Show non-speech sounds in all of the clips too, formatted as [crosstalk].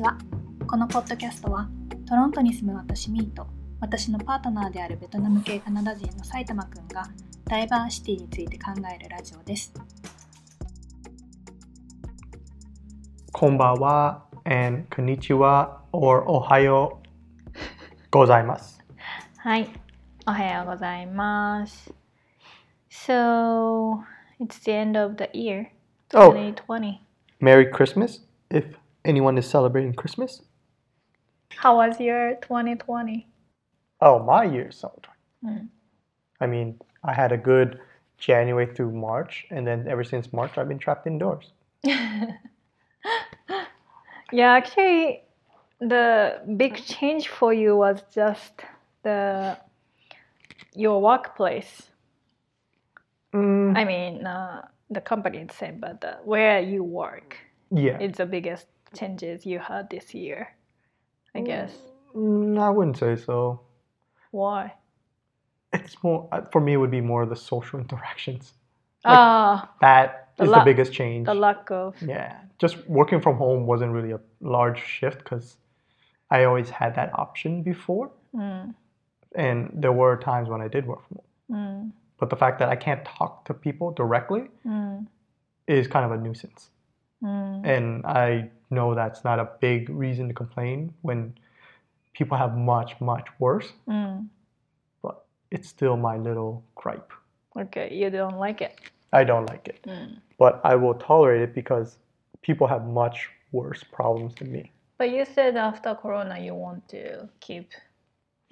ちは。このポッドキャストはトロントに住む私ミーと私のパートナーであるベトナム系カナダ人の埼玉くんがダイバーシティについて考えるラジオです。こんばんは and こんにちは or おはようございます。はいおはようございます。So it's the end of the year Oh, 2020 Merry Christmas if anyone is celebrating Christmas. How was your 2020? Oh, my year so Mm. I mean, I had a good January through March, and then ever since March, I've been trapped indoors. [laughs] Yeah, actually, the big change for you was just the your workplace. Mm, I mean, uh, the company is same, but where you work yeah, it's the biggest changes you had this year. I guess. Mm, I wouldn't say so. Why? It's more uh, for me. It would be more the social [laughs] interactions. Like- Ah, That The is la- the biggest change. the lack of. Yeah, just working from home wasn't really a large shift because I always had that option before, Mm, and there were times when I did work from home. mm, But the fact that I can't talk to people directly mm, is kind of a nuisance, mm, and I know that's not a big reason to complain when people have much much worse. mm. But it's still my little gripe. Okay, you don't like it. I don't like it, Mm. but I will tolerate it because people have much worse problems than me. But you said after Corona you want to keep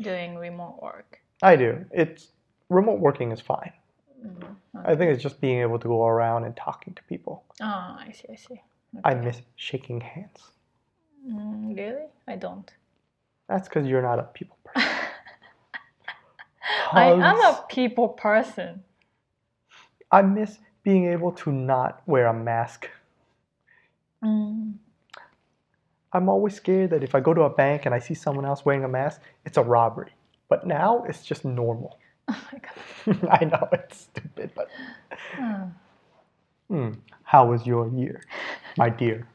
doing remote work. I do. It's remote working is fine. Mm. I think it's just being able to go around and talking to people. Ah, I see, I see. I miss shaking hands. Mm, really? I don't. That's because you're not a people [laughs] person. I am a people person. I miss being able to not wear a mask. Mm. I'm always scared that if I go to a bank and I see someone else wearing a mask, it's a robbery. But now it's just normal. Oh my god. [laughs] I know it's stupid, but Mm. Hmm. how was your year, my dear?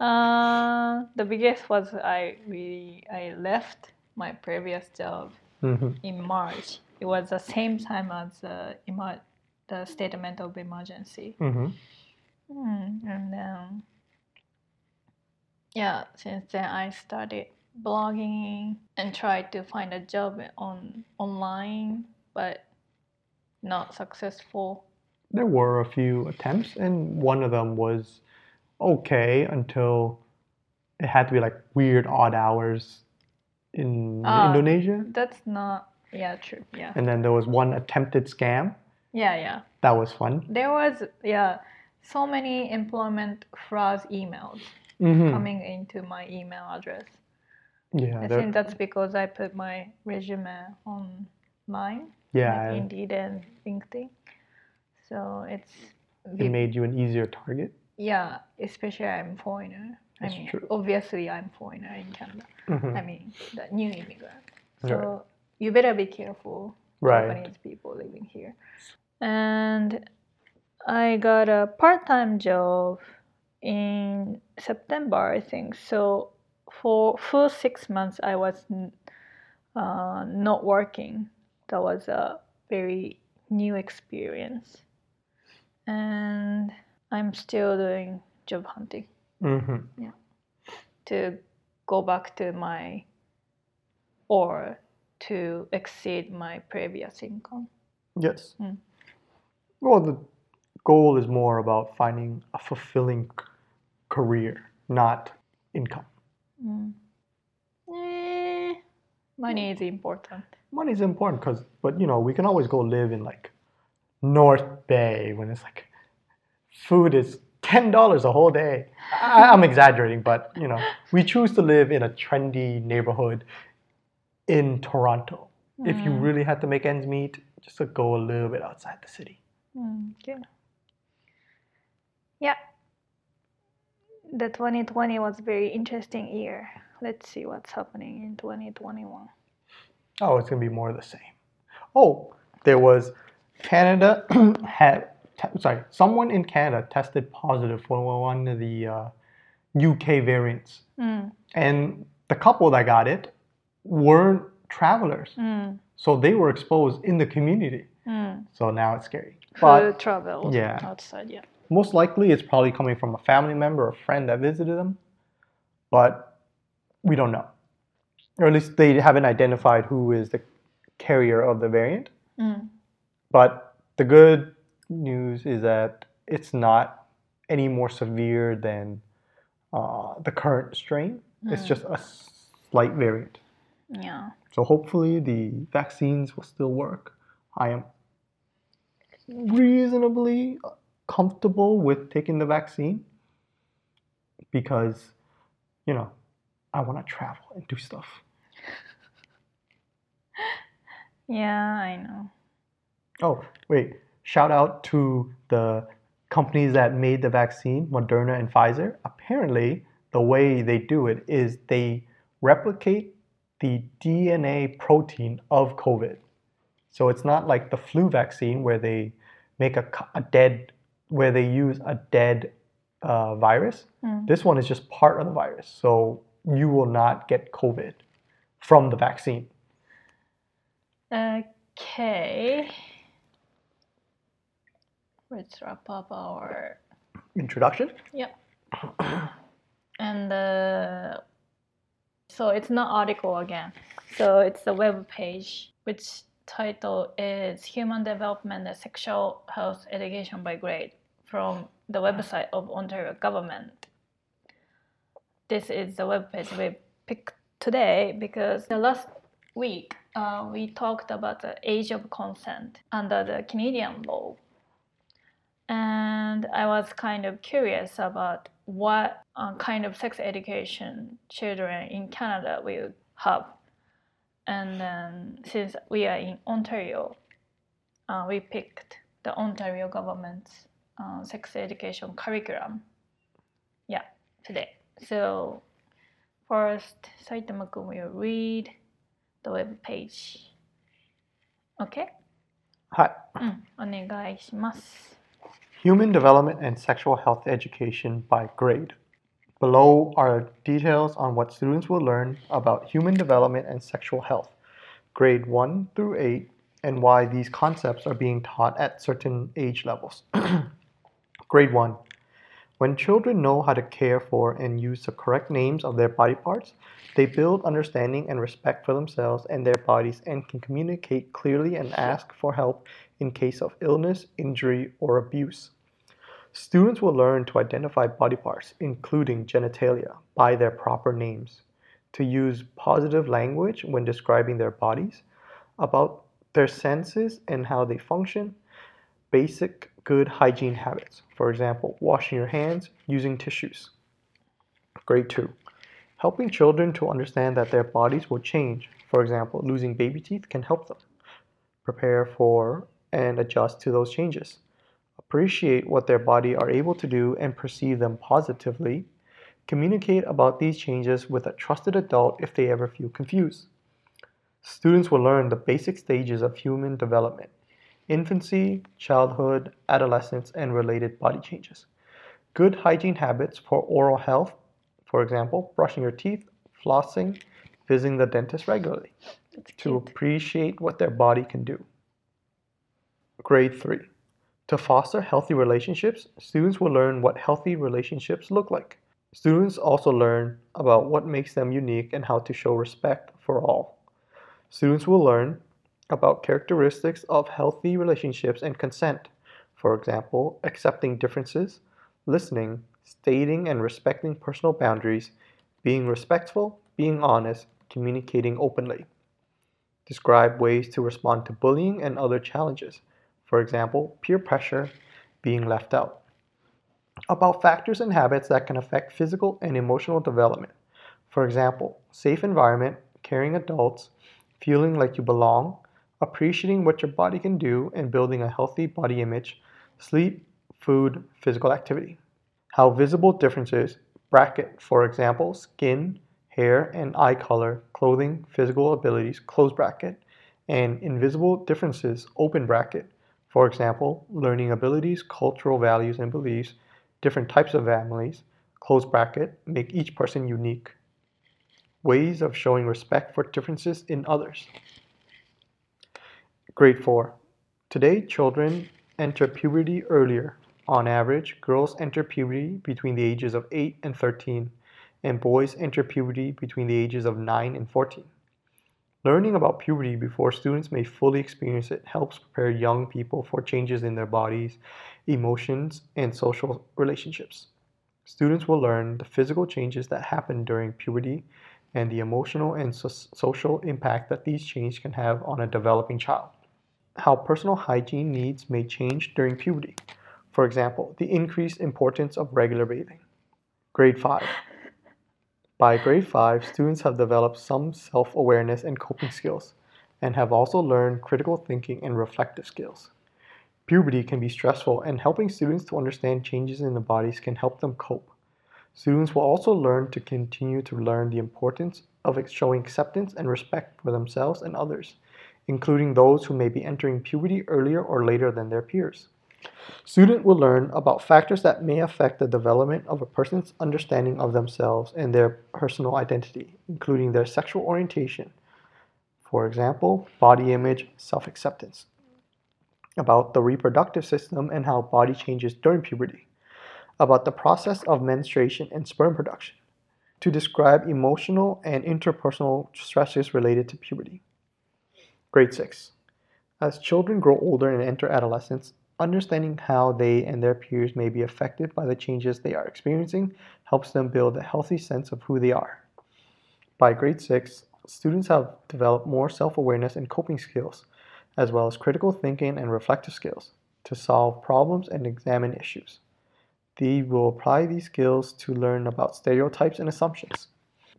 Uh, the biggest was I really I left my previous job hmm in March. It was the same time as the emer- the statement of emergency. hmm Mm, and then, yeah, since then I started blogging and tried to find a job on online, but not successful. There were a few attempts, and one of them was okay until it had to be like weird odd hours in Ah. Indonesia. That's not yeah true yeah And then there was one attempted scam. yeah yeah. That was fun. There was yeah so many employment fraud emails hmm coming into my email address. Yeah, I think that's because I put my resume online. yeah. like Indeed and LinkedIn. So it's It made you an easier target. yeah, especially I'm foreigner. I That's mean, true. obviously I'm foreigner in Canada. Mhm. I mean, the new immigrant. Right. So you better be careful, Right. Japanese people living here. And I got a part-time job in September, I think. So for full six months, I was uh, not working. That was a very new experience, and I'm still doing job hunting hmm to go back to my or to exceed my previous income. Yes. Mm. Well, the goal is more about finding a fulfilling career, not income. Mm. Eh, money is important. Money is important because, but you know, we can always go live in like North Bay when it's like food is ten dollars a whole day. I, I'm exaggerating, but you know, we choose to live in a trendy neighborhood in Toronto. If you Mm. really had to make ends meet, just to go a little bit outside the city. Mm, yeah. Yeah. The 2020 was a very interesting year. Let's see what's happening in 2021. Oh, it's gonna be more of the same. Oh, there was Canada [clears throat] had sorry, someone in Canada tested positive for one of the uh, UK variants. Mm. And the couple that got it weren't travelers. Mm. So they were exposed in the community. Mm. So now it's scary. But traveled yeah. outside? Yeah. most likely it's probably coming from a family member or friend that visited them. But we don't know. Or at least they haven't identified who is the carrier of the variant. Mm. But the good news is that it's not any more severe than uh, the current strain. It's Mm. just a slight variant. Yeah. So hopefully the vaccines will still work. I am reasonably comfortable with taking the vaccine because, you know, I want to travel and do stuff. [laughs] Yeah, I know. Oh, wait. Shout out to the companies that made the vaccine, Moderna and Pfizer. Apparently, the way they do it is they replicate the DNA protein of COVID. So it's not like the flu vaccine where they make a, a dead, where they use a dead uh, virus. Mm. This one is just part of the virus. So you will not get COVID from the vaccine. Okay. Let's wrap up our Introduction? Yep. and uh, so it's not article again. So it's the web page, which title is Human Development and Sexual Health Education by Grade from the website of Ontario government. This is the web page we picked today because the last week uh, we talked about the age of consent under the Canadian law and I was kind of curious about what uh, kind of sex education children in Canada will have. And then, since we are in Ontario, uh, we picked the Ontario government's uh, sex education curriculum. Yeah, today. So, first, Saitama-kun will read the web page. Okay? はい。うん、お願いします。 Human Development and Sexual Health Education by grade. Below are details on what students will learn about human development and sexual health, grade 1 through 8, and why these concepts are being taught at certain age levels. [clears throat] grade 1. When children know how to care for and use the correct names of their body parts, they build understanding and respect for themselves and their bodies and can communicate clearly and ask for help in case of illness, injury, or abuse. Students will learn to identify body parts, including genitalia, by their proper names, to use positive language when describing their bodies, about their senses and how they function, basic good hygiene habits, for example, washing your hands using tissues. Grade 2. Helping children to understand that their bodies will change, for example, losing baby teeth can help them prepare for and adjust to those changes appreciate what their body are able to do and perceive them positively, communicate about these changes with a trusted adult if they ever feel confused. Students will learn the basic stages of human development infancy, childhood, adolescence, and related body changes. Good hygiene habits for oral health, for example, brushing your teeth, flossing, visiting the dentist regularly, to appreciate what their body can do. Grade 3. To foster healthy relationships, students will learn what healthy relationships look like. Students also learn about what makes them unique and how to show respect for all. Students will learn about characteristics of healthy relationships and consent. For example, accepting differences, listening, stating and respecting personal boundaries, being respectful, being honest, communicating openly. Describe ways to respond to bullying and other challenges. For example, peer pressure, being left out. About factors and habits that can affect physical and emotional development. For example, safe environment, caring adults, feeling like you belong, appreciating what your body can do, and building a healthy body image, sleep, food, physical activity. How visible differences, bracket, for example, skin, hair, and eye color, clothing, physical abilities, close bracket, and invisible differences, open bracket, for example, learning abilities, cultural values and beliefs, different types of families, close bracket, make each person unique. Ways of showing respect for differences in others. Grade 4. Today, children enter puberty earlier. On average, girls enter puberty between the ages of 8 and 13, and boys enter puberty between the ages of 9 and 14. Learning about puberty before students may fully experience it helps prepare young people for changes in their bodies, emotions, and social relationships. Students will learn the physical changes that happen during puberty and the emotional and so- social impact that these changes can have on a developing child. How personal hygiene needs may change during puberty. For example, the increased importance of regular bathing. Grade 5. By grade 5, students have developed some self awareness and coping skills, and have also learned critical thinking and reflective skills. Puberty can be stressful, and helping students to understand changes in the bodies can help them cope. Students will also learn to continue to learn the importance of showing acceptance and respect for themselves and others, including those who may be entering puberty earlier or later than their peers. Student will learn about factors that may affect the development of a person's understanding of themselves and their personal identity, including their sexual orientation. For example, body image, self acceptance about the reproductive system and how body changes during puberty, about the process of menstruation and sperm production, to describe emotional and interpersonal stresses related to puberty. Grade 6. As children grow older and enter adolescence, understanding how they and their peers may be affected by the changes they are experiencing helps them build a healthy sense of who they are. By grade 6, students have developed more self awareness and coping skills as well as critical thinking and reflective skills to solve problems and examine issues. They will apply these skills to learn about stereotypes and assumptions.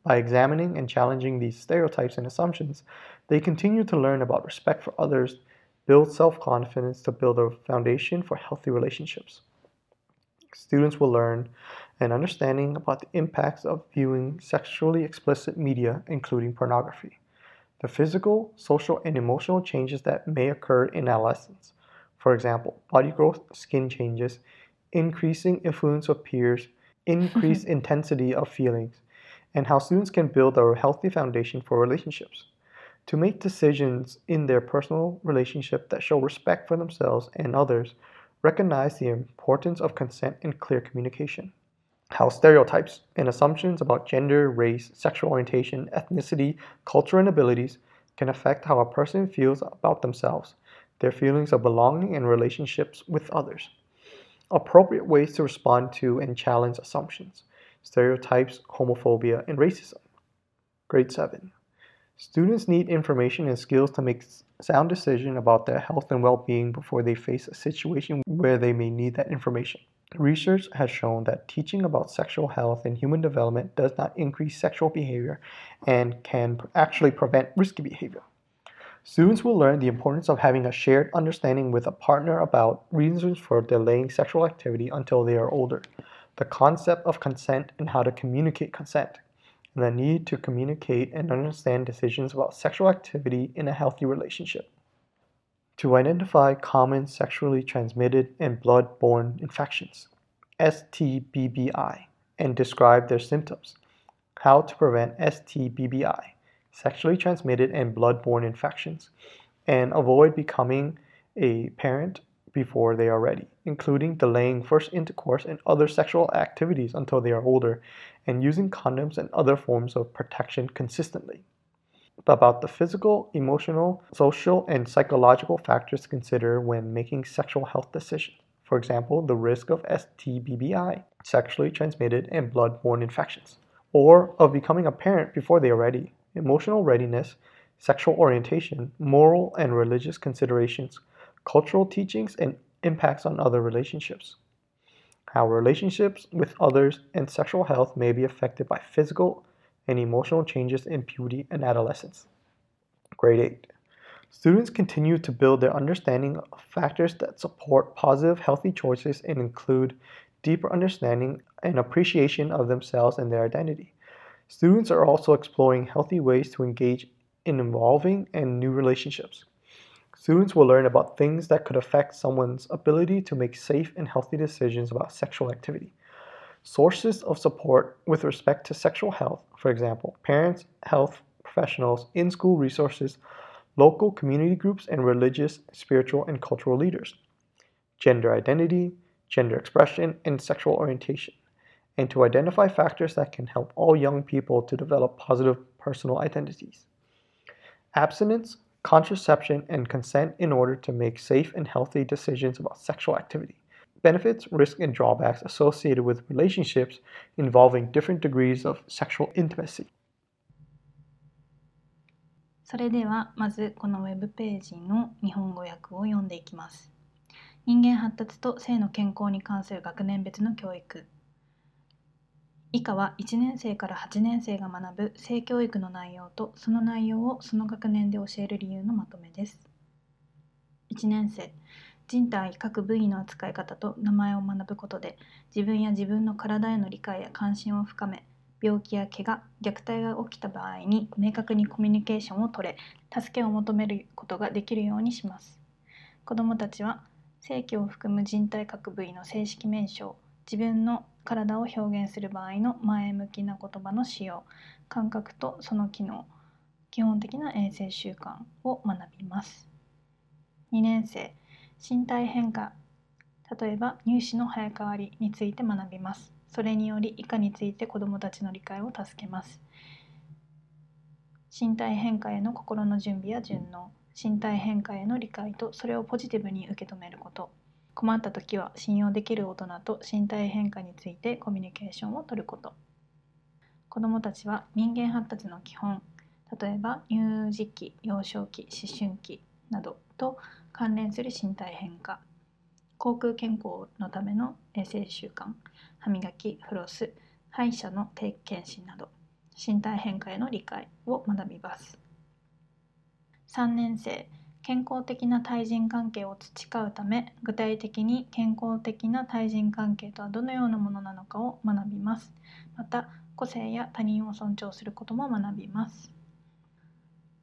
By examining and challenging these stereotypes and assumptions, they continue to learn about respect for others, build self confidence to build a foundation for healthy relationships. Students will learn an understanding about the impacts of viewing sexually explicit media, including pornography the physical, social, and emotional changes that may occur in adolescence. For example, body growth, skin changes, increasing influence of peers, [laughs] increased intensity of feelings, and how students can build a healthy foundation for relationships. To make decisions in their personal relationship that show respect for themselves and others, recognize the importance of consent and clear communication how stereotypes and assumptions about gender, race, sexual orientation, ethnicity, culture, and abilities can affect how a person feels about themselves, their feelings of belonging, and relationships with others. Appropriate ways to respond to and challenge assumptions, stereotypes, homophobia, and racism. Grade 7. Students need information and skills to make sound decisions about their health and well being before they face a situation where they may need that information. Research has shown that teaching about sexual health and human development does not increase sexual behavior and can actually prevent risky behavior. Students will learn the importance of having a shared understanding with a partner about reasons for delaying sexual activity until they are older, the concept of consent and how to communicate consent, the need to communicate and understand decisions about sexual activity in a healthy relationship. To identify common sexually transmitted and blood-borne infections, STBBI, and describe their symptoms, how to prevent STBBI, sexually transmitted and blood-borne infections, and avoid becoming a parent before they are ready, including delaying first intercourse and other sexual activities until they are older, and using condoms and other forms of protection consistently about the physical, emotional, social, and psychological factors to consider when making sexual health decisions. For example, the risk of STBBI, sexually transmitted and blood-borne infections, or of becoming a parent before they are ready, emotional readiness, sexual orientation, moral and religious considerations, cultural teachings, and impacts on other relationships. How relationships with others and sexual health may be affected by physical, and emotional changes in puberty and adolescence. Grade 8. Students continue to build their understanding of factors that support positive, healthy choices and include deeper understanding and appreciation of themselves and their identity. Students are also exploring healthy ways to engage in evolving and new relationships. Students will learn about things that could affect someone's ability to make safe and healthy decisions about sexual activity. Sources of support with respect to sexual health, for example, parents, health professionals, in school resources, local community groups, and religious, spiritual, and cultural leaders. Gender identity, gender expression, and sexual orientation, and to identify factors that can help all young people to develop positive personal identities. Abstinence, contraception, and consent in order to make safe and healthy decisions about sexual activity benefits, risks, and drawbacks associated with relationships involving different degrees of sexual intimacy. それではまずこのウェブページの日本語訳を読んでいきます。人間発達と性の健康に関する学年別の教育 以下は1年生から8年生が学ぶ性教育の内容とその内容をその学年で教える理由のまとめです。1年生人体各部位の扱い方と名前を学ぶことで自分や自分の体への理解や関心を深め病気や怪我虐待が起きた場合に明確にコミュニケーションをとれ助けを求めることができるようにします子どもたちは性器を含む人体各部位の正式名称自分の体を表現する場合の前向きな言葉の使用感覚とその機能基本的な衛生習慣を学びます。2年生身体変化例えば入試の早変わりについて学びます。それにより以下について子どもたちの理解を助けます。身体変化への心の準備や順応。身体変化への理解とそれをポジティブに受け止めること。困った時は信用できる大人と身体変化についてコミュニケーションをとること。子どもたちは人間発達の基本。例えば乳児期幼少期思春期などと関連する身体変化。口腔健康のための衛生習慣。歯磨きフロス歯医者の定期検診など。身体変化への理解を学びます。3年生。健康的な対人関係を培うため具体的に健康的な対人関係とはどのようなものなのかを学びます。また個性や他人を尊重することも学びます。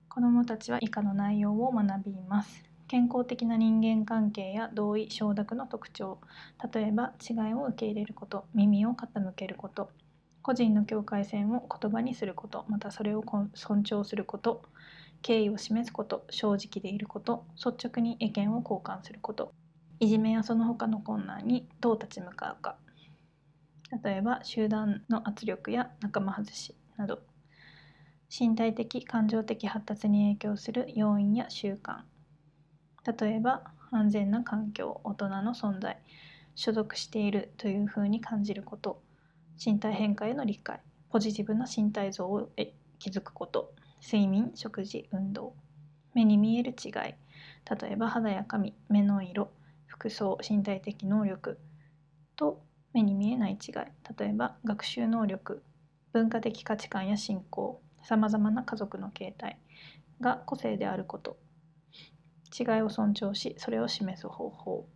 子どもたちは以下の内容を学びます。健康的な人間関係や同意承諾の特徴。例えば違いを受け入れること。耳を傾けること。個人の境界線を言葉にすること。またそれを尊重すること。敬意を示すこと正直でいること率直に意見を交換すること。いじめやその他の困難にどう立ち向かうか。例えば集団の圧力や仲間外しなど。身体的感情的発達に影響する要因や習慣。例えば安全な環境大人の存在。所属しているというふうに感じること。身体変化への理解。ポジティブな身体像を築くこと。睡眠食事運動。目に見える違い。例えば肌や髪目の色服装身体的能力。と目に見えない違い。例えば学習能力文化的価値観や信仰さまざまな家族の形態が個性であること。違いを尊重しそれを示す方法。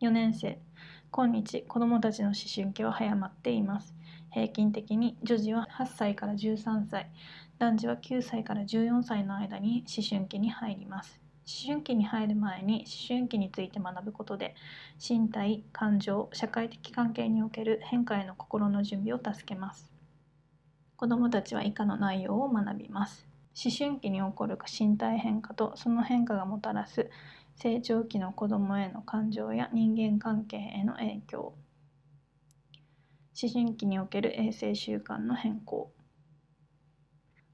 4年生。今日子どもたちの思春期は早まっています。平均的に女児は8歳から13歳男児は9歳から14歳の間に思春期に入ります。思春期に入る前に思春期について学ぶことで身体感情社会的関係における変化への心の準備を助けます。子どもたちは以下の内容を学びます。思春期に起こる身体変化とその変化がもたらす成長期の子どもへの感情や人間関係への影響。思春期における衛生習慣の変更。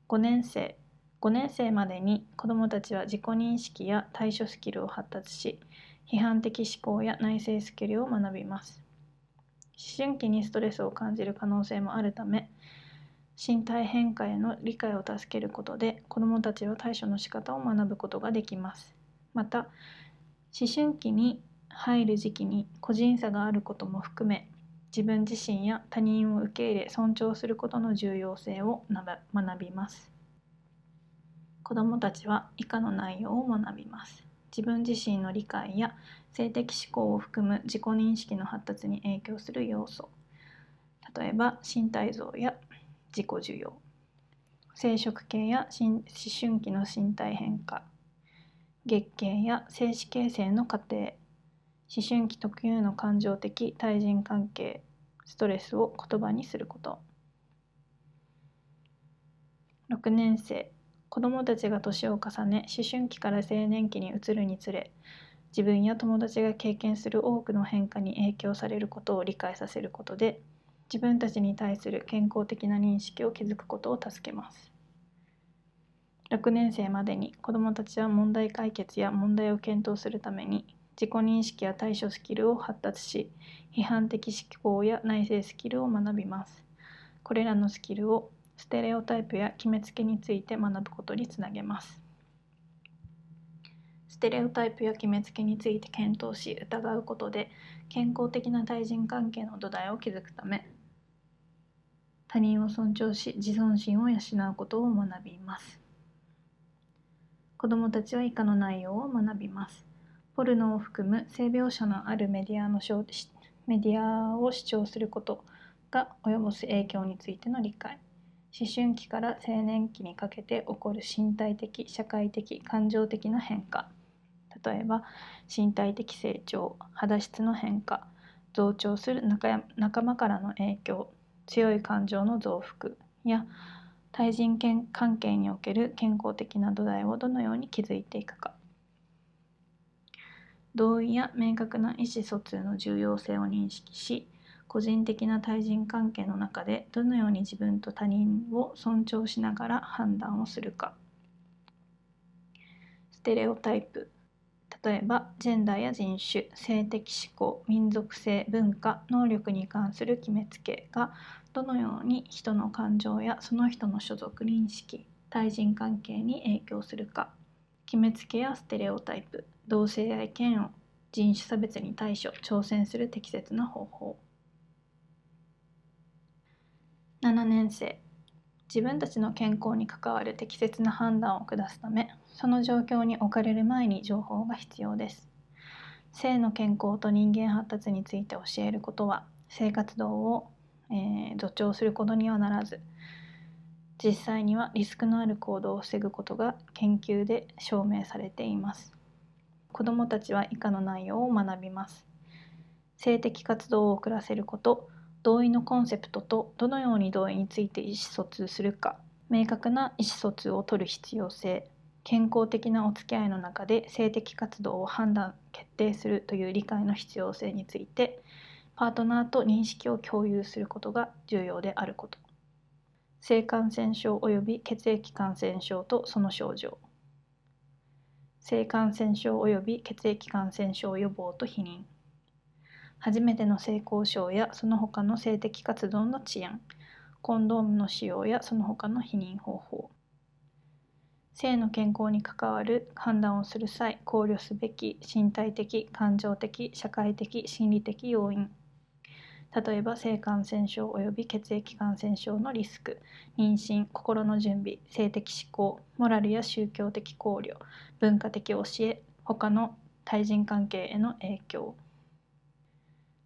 5年生。5年生までに子どもたちは自己認識や対処スキルを発達し批判的思考や内省スキルを学びます。思春期にストレスを感じる可能性もあるため身体変化への理解を助けることで子どもたちは対処の仕方を学ぶことができます。また思春期に入る時期に個人差があることも含め自分自身や他人を受け入れ尊重することの重要性を学びます。子どもたちは以下の内容を学びます。自分自身の理解や性的思考を含む自己認識の発達に影響する要素例えば身体像や自己需要生殖系や思春期の身体変化月経や精子形成の過程思春期特有の感情的対人関係ストレスを言葉にすること。6年生。子どもたちが年を重ね思春期から青年期に移るにつれ自分や友達が経験する多くの変化に影響されることを理解させることで自分たちに対する健康的な認識を築くことを助けます。6年生までに子どもたちは問題解決や問題を検討するために自己認識や対処スキルを発達し批判的思考や内省スキルを学びます。これらのスキルをステレオタイプや決めつけについて学ぶことにつなげます。ステレオタイプや決めつけについて検討し疑うことで健康的な対人関係の土台を築くため他人を尊重し自尊心を養うことを学びます。子どもたちは以下の内容を学びます。ポルノを含む性描写のあるメディアのメディアを主張することが及ぼす影響についての理解。思春期から青年期にかけて起こる身体的社会的感情的な変化。例えば身体的成長肌質の変化。増長する仲間からの影響。強い感情の増幅。や対人関係における健康的な土台をどのように築いていくか。同意や明確な意思疎通の重要性を認識し個人的な対人関係の中でどのように自分と他人を尊重しながら判断をするか。ステレオタイプ。例えばジェンダーや人種性的指向民族性文化能力に関する決めつけがどのように人の感情やその人の所属認識対人関係に影響するか。決めつけやステレオタイプ。同性愛嫌悪人種差別に対処挑戦する適切な方法。7年生。自分たちの健康に関わる適切な判断を下すためその状況に置かれる前に情報が必要です。性の健康と人間発達について教えることは性活動を、えー、助長することにはならず。実際にはリスクのある行動を防ぐことが研究で証明されています。子どもたちは以下の内容を学びます。性的活動を遅らせること同意のコンセプトとどのように同意について意思疎通するか明確な意思疎通を取る必要性健康的なお付き合いの中で性的活動を判断決定するという理解の必要性についてパートナーと認識を共有することが重要であること。性感染症及び血液感染症とその症状。性感染症及び血液感染症予防と避妊初めての性交渉やその他の性的活動の治安。コンドームの使用やその他の避妊方法。性の健康に関わる判断をする際考慮すべき身体的感情的社会的心理的要因。例えば性感染症及び血液感染症のリスク妊娠心の準備性的思考モラルや宗教的考慮文化的教え他の対人関係への影響。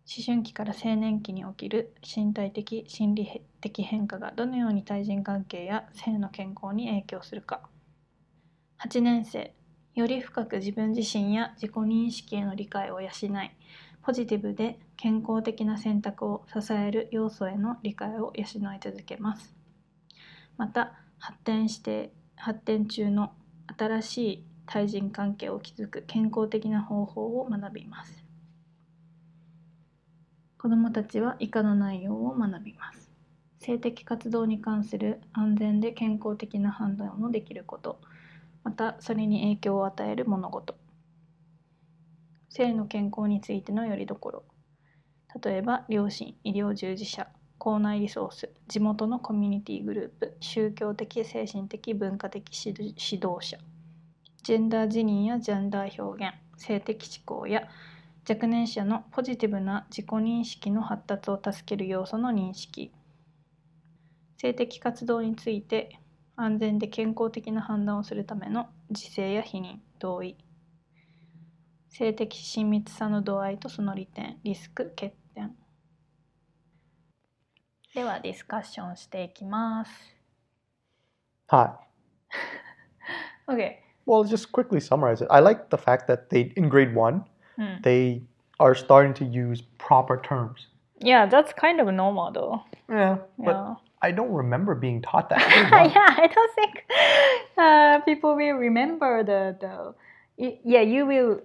思春期から青年期に起きる身体的心理的変化がどのように対人関係や性の健康に影響するか。8年生より深く自分自身や自己認識への理解を養いポジティブで健康的な選択を支える要素への理解を養い続けますまた発展して発展中の新しい対人関係を築く健康的 na 方法を学びます子どもたちは以下の内容を学びます。性的活動に関する安全で健康的な判断のできること、またそれに影響を与える物事。性の健康についてのよりどころ。例えば、両親、医療従事者、校内リソース、地元のコミュニティグループ、宗教的、精神的、文化的指導者、ジェンダー自認やジェンダー表現、性的指向や若年者のポジティブな自己認識の発達を助ける要素の認識性的活動について安全で健康的な判断をするための自制や否認同意性的親密さの度合いとその利点リスク欠点ではディスカッションしていきます Hi. okay Well, just quickly summarize it. I like the fact that they in grade one Hmm. they are starting to use proper terms. Yeah, that's kind of normal though. Yeah, but Yeah. I don't remember being taught that. yeah, I don't think uh, people will remember the the. Yeah, you will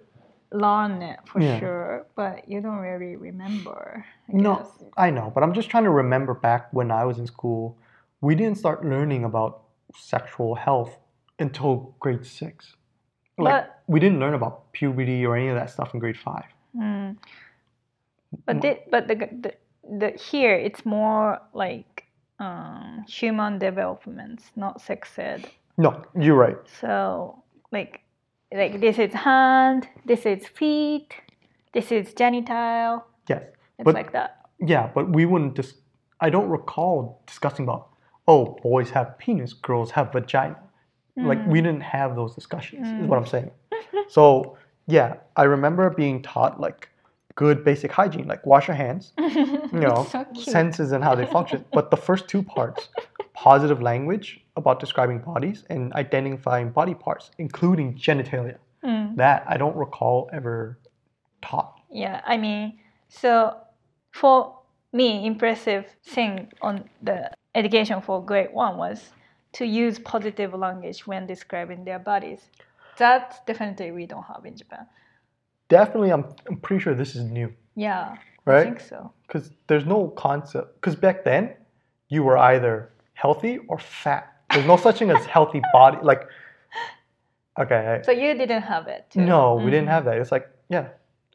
learn it for Yeah. sure, but you don't really remember. I No, guess. I know, but I'm just trying to remember back when I was in school. We didn't start learning about sexual health until grade six. Like But- we didn't learn about puberty or any of that stuff in grade five. Mm. But the, but the, the the here it's more like um, human development, not sex ed. No, you're right. So like like this is hand, this is feet, this is genital. Yes, It's But- like that. yeah, but we wouldn't dis- I don't recall discussing about oh boys have penis, girls have vagina. Like Mm. we didn't have those discussions. Is what I'm saying. so yeah, I remember being taught like good basic hygiene, like wash your hands. [laughs] you know, So senses and how they function. But the first two parts, [laughs] positive language about describing bodies and identifying body parts, including genitalia, Mm. that I don't recall ever taught. Yeah, I mean, so for me, impressive thing on the education for grade one was to use positive language when describing their bodies. That definitely we don't have in Japan. Definitely, I'm, I'm pretty sure this is new, Yeah, right? I think so. Because there's no concept. Because back then, you were either healthy or fat. There's no such thing as healthy body. Like, okay, I- So you didn't have it. Too. no, we didn't Mm. have that. It's like, yeah,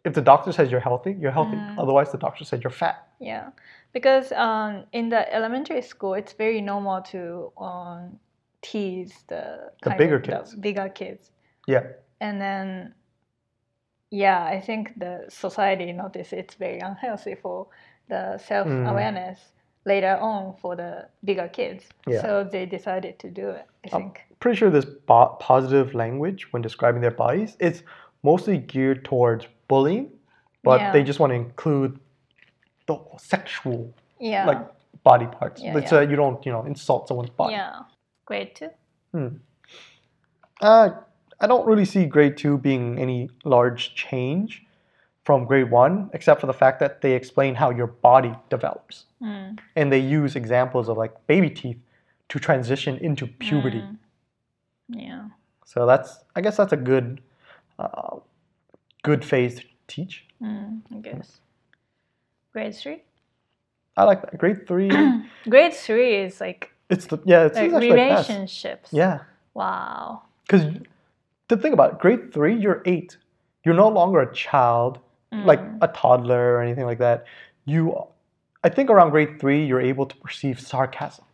if the doctor says you're healthy, you're healthy. Mm. Otherwise, the doctor said you're fat. Yeah, because um, in the elementary school, it's very normal to um, tease the The bigger of- kids. the bigger kids, Yeah. and then yeah, I think the society noticed it's very unhealthy for the self awareness later on for the bigger kids. Yeah. So they decided to do it. I think. pretty sure this bo- positive language when describing their bodies it's mostly geared towards bullying but Yeah. they just want to include the sexual Yeah. like body parts Yeah, so yeah. that you don't you know insult someone's body yeah. Grade two. Hmm. uh, i don't really see grade two being any large change from grade one except for the fact that they explain how your body develops Mm. and they use examples of like baby teeth to transition into puberty Mm. Yeah. So that's I guess that's a good uh, good phase to teach. Mm, I guess. Grade three. I like that. Grade three, [clears throat] Grade three is like it's the yeah, it's, like it's actually like relationships. Yeah, Wow. because to think about it, grade three, you're eight. You're no longer a child, like Mm. a toddler or anything like that. You, I think around grade three, you're able to perceive sarcasm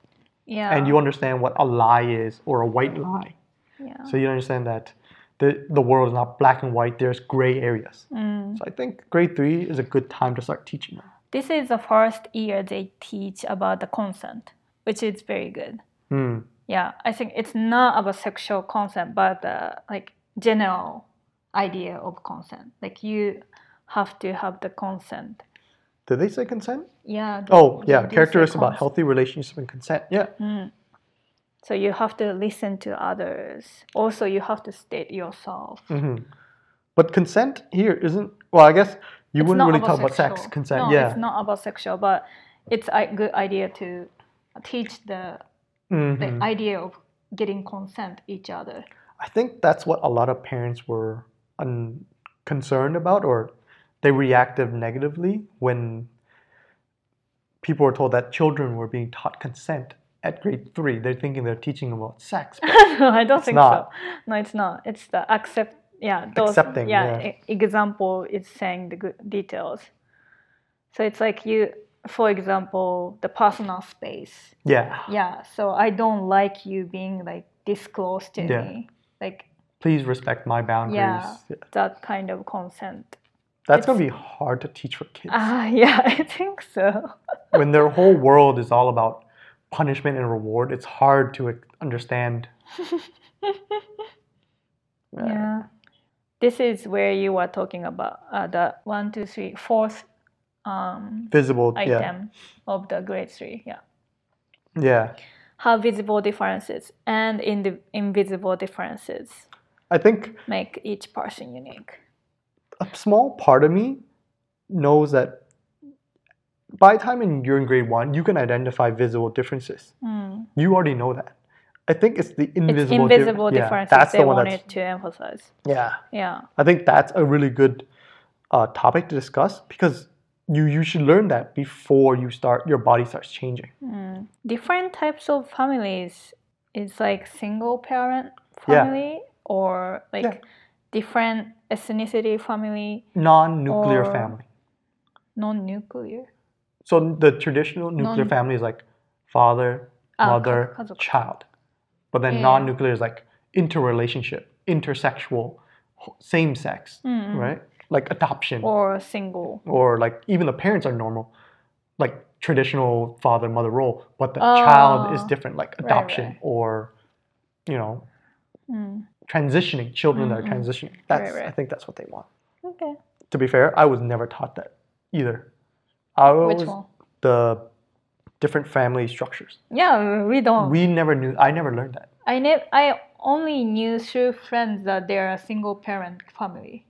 Yeah. and you understand what a lie is or a white lie. Yeah. So you understand that the the world is not black and white. There's gray areas. Mm. So I think grade three is a good time to start teaching them. This is the first year they teach about the consent, which is very good. Hmm. Yeah, I think it's not about sexual consent, but the like general idea of consent. Like you have to have the consent. Did they say consent? Yeah. they- Oh, yeah. Characteristics about healthy relationship and consent. Yeah. Mm. So you have to listen to others. Also, you have to state yourself. hmm But consent here isn't. Well, I guess you It's wouldn't really talk about sex consent. No, yeah. it's not about sexual, but it's a good idea to teach the Mhm. the idea of getting consent each other. I think that's what a lot of parents were un- concerned about, or they reacted negatively when people were told that children were being taught consent at grade three. They're thinking they're teaching about sex. [laughs] no, I don't think not. so. No, it's not. It's the accept. Yeah, those. Accepting, yeah, yeah. e- example is saying the good details. So it's like you, for example, the personal space. yeah. Yeah. So I don't like you being like this close to Yeah. me. Like Please respect my boundaries. Yeah. Yeah. that kind of consent. That's gonna be hard to teach for kids Ah, [laughs] yeah, I think so. [laughs] when their whole world is all about punishment and reward. It's hard to understand. [laughs] Yeah. This is where you were talking about uh, the one, two, three, fourth um, Visible. Yeah. item of the grade three. Yeah. Yeah. How visible differences and in the invisible differences I think make each person unique. A small part of me knows that by the time in, you're in grade one, you can identify visible differences. Mm. You already know that. I think it's the It's invisible, dif- invisible yeah, differences That's they the one wanted to emphasize. yeah. Yeah. I think that's a really good uh, topic to discuss because you you should learn that before you start your body starts changing. Mm. Different types of families is like single parent Yeah. family or like Yeah. Different ethnicity family, Non-nuclear family. non-nuclear. So the traditional nuclear Non- family is like father, Ah, mother, child. But then Yeah. non-nuclear is like interrelationship, intersexual, same sex, Mm, right? Like adoption or, single. Or like even the parents are normal, like traditional father mother role, but the child is Oh. different, like Right, adoption right. or you know Mm. Transitioning children that are Mm, mm. transitioning. That's right. I think that's what they want. Okay. To be fair, I was never taught that either. I Which one? the different family structures. Yeah, we don't. We never knew. I never learned that. I ne- I only knew through friends that they're a single parent family.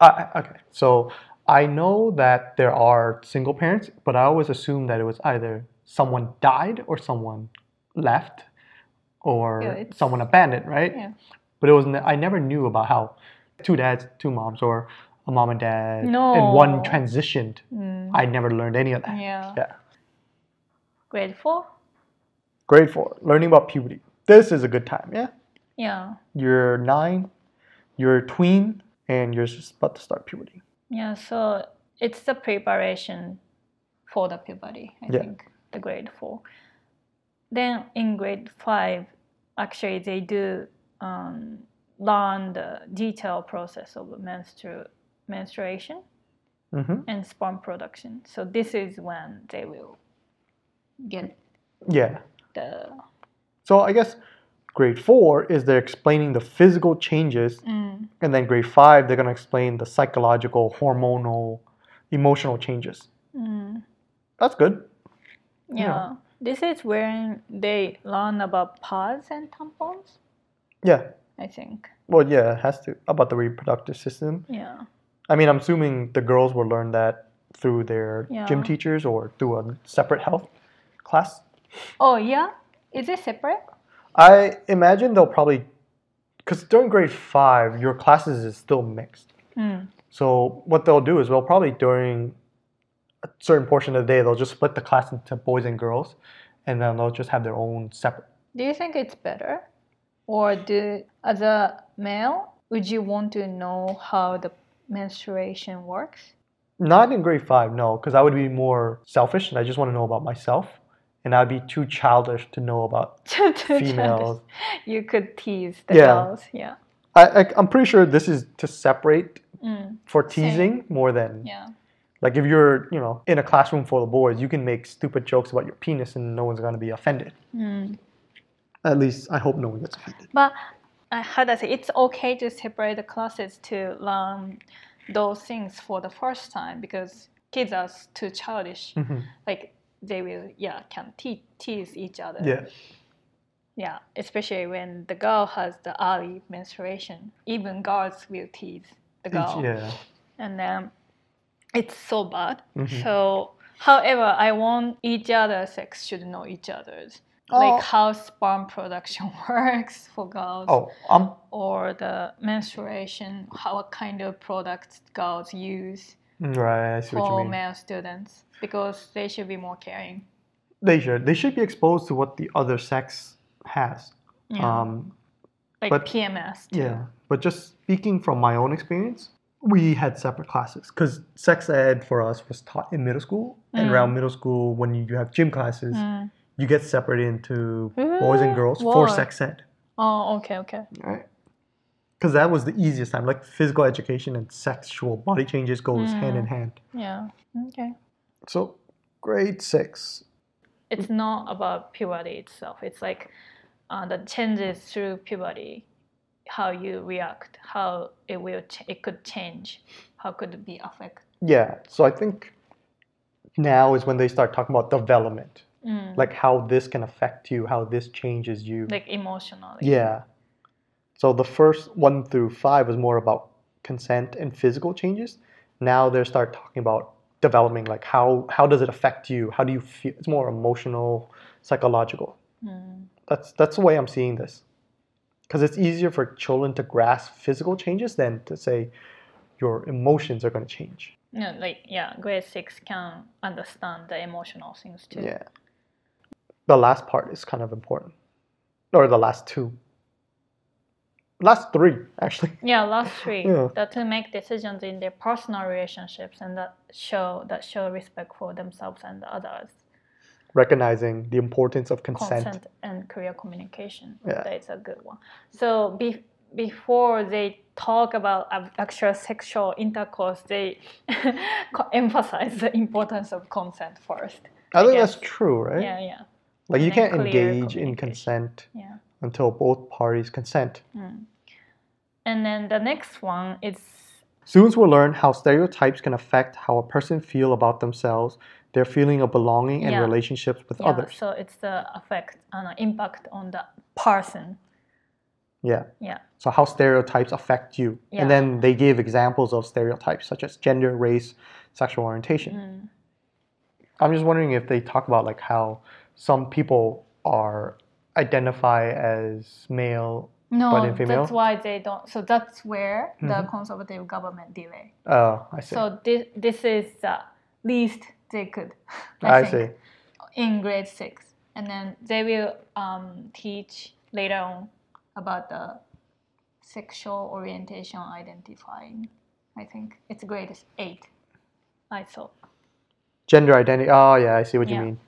I- okay, so I know that there are single parents, but I always assumed that it was either someone died or someone left, or Yeah, someone abandoned, right? Yeah. But it was I never knew about how two dads, two moms, or a mom and dad, and one transitioned. Mm. I never learned any of that. Yeah. Yeah. Grade four? Grade four, learning about puberty. This is a good time. Yeah. Yeah. You're nine, you're a tween, and you're just about to start puberty. Yeah, so it's the preparation for the puberty, I Yeah. think, the grade four. Then in grade five, actually they do um, learn the detailed process of menstru- menstruation hmm and sperm production. So this is when they will get Yeah. the So I guess grade four is they're explaining the physical changes, mm, and then grade five they're gonna explain the psychological, hormonal, emotional changes. mm, That's good. yeah. Yeah. This is when they learn about pads and tampons, Yeah. I think. Well, yeah, it has to about the reproductive system. Yeah. I mean, I'm assuming the girls will learn that through their gym teachers or through a separate health class. Oh yeah? Is it separate? I imagine they'll probably, because during grade five, your classes is still mixed. Mm. So what they'll do is they'll probably during a certain portion of the day they'll just split the class into boys and girls, and then they'll just have their own separate. Do you think it's better? Or do as a male, would you want to know how the menstruation works? Not in grade five, no, because I would be more selfish and I just want to know about myself, and I'd be too childish to know about [laughs] To- to females. You could tease the Yeah. girls. Yeah. I, I I'm pretty sure this is to separate Mm. for teasing more than Yeah. like if you're you know in a classroom full of boys, you can make stupid jokes about your penis and no one's gonna be offended. Mm. At least I hope no one gets offended. But uh, how do I say? It's okay to separate the classes to learn those things for the first time because kids are too childish. Mhm. Like they will, yeah, can te- tease each other. Yeah. Yeah, especially when the girl has the early menstruation. Even girls will tease the girl. Yeah. And then it's so bad. Mhm. So, however, I want each other sex should know each other's. Oh. Like how sperm production [laughs] works for girls, Oh, um, or the menstruation, how what kind of products girls use right. I see what you for mean. male students, because they should be more caring. They should. They should be exposed to what the other sex has. Yeah. Um, like but- PMS. Too. yeah. But just speaking from my own experience, we had separate classes because sex ed for us was taught in middle school, and Mm. around middle school, when you have gym classes, Mm. You get separated into boys and Mm, girls for why? sex ed. Oh, okay, okay. Right. Because that was the easiest time. Like physical education and sexual body changes goes hand in hand. Yeah. Okay. So, grade six. It's not about puberty itself. It's like uh, the changes through puberty, how you react, how it will, ch- it could change, how could it be affect. Yeah. So I think now is when they start talking about development, Mm. like how this can affect you, how this changes you. like emotionally. Yeah. So the first one through five was more about consent and physical changes. Now they start talking about developing. Like how how does it affect you? How do you feel? It's more emotional, psychological. Mm. That's that's the way I'm seeing this. Because it's easier for children to grasp physical changes than to say your emotions are going to change. No, like yeah, grade six can understand the emotional things too. Yeah. The last part is kind of important, or the last two. Last three, actually. [laughs] Yeah, last three. Yeah. That to make decisions in their personal relationships and that show that show respect for themselves and others. Recognizing the importance of consent. Consent and clear communication. Yeah. That is a good one. So be, before they talk about actual sexual intercourse, they [laughs] emphasize the importance of consent first. I think guess. that's true, right? Yeah, yeah, Like you can't engage in consent yeah. until both parties consent. And then the next one is Students will learn how stereotypes can affect how a person feel about themselves, their feeling of belonging, and Yeah. relationships with yeah, others. so it's the effect and impact on the person. Yeah. Yeah. So how stereotypes affect you, Yeah. and then they give examples of stereotypes such as gender, race, sexual orientation. Mm. I'm just wondering if they talk about like how some people are identify as male. No, But in female? that's why they don't. So that's where the Mhm. conservative government delay. Oh, I see. So this this is the least they could. [laughs] I, I, see. In grade six, and then they will um, teach later on about the sexual orientation identifying. I think it's grade eight. I thought. Gender identity. Oh, yeah, I see what you mean.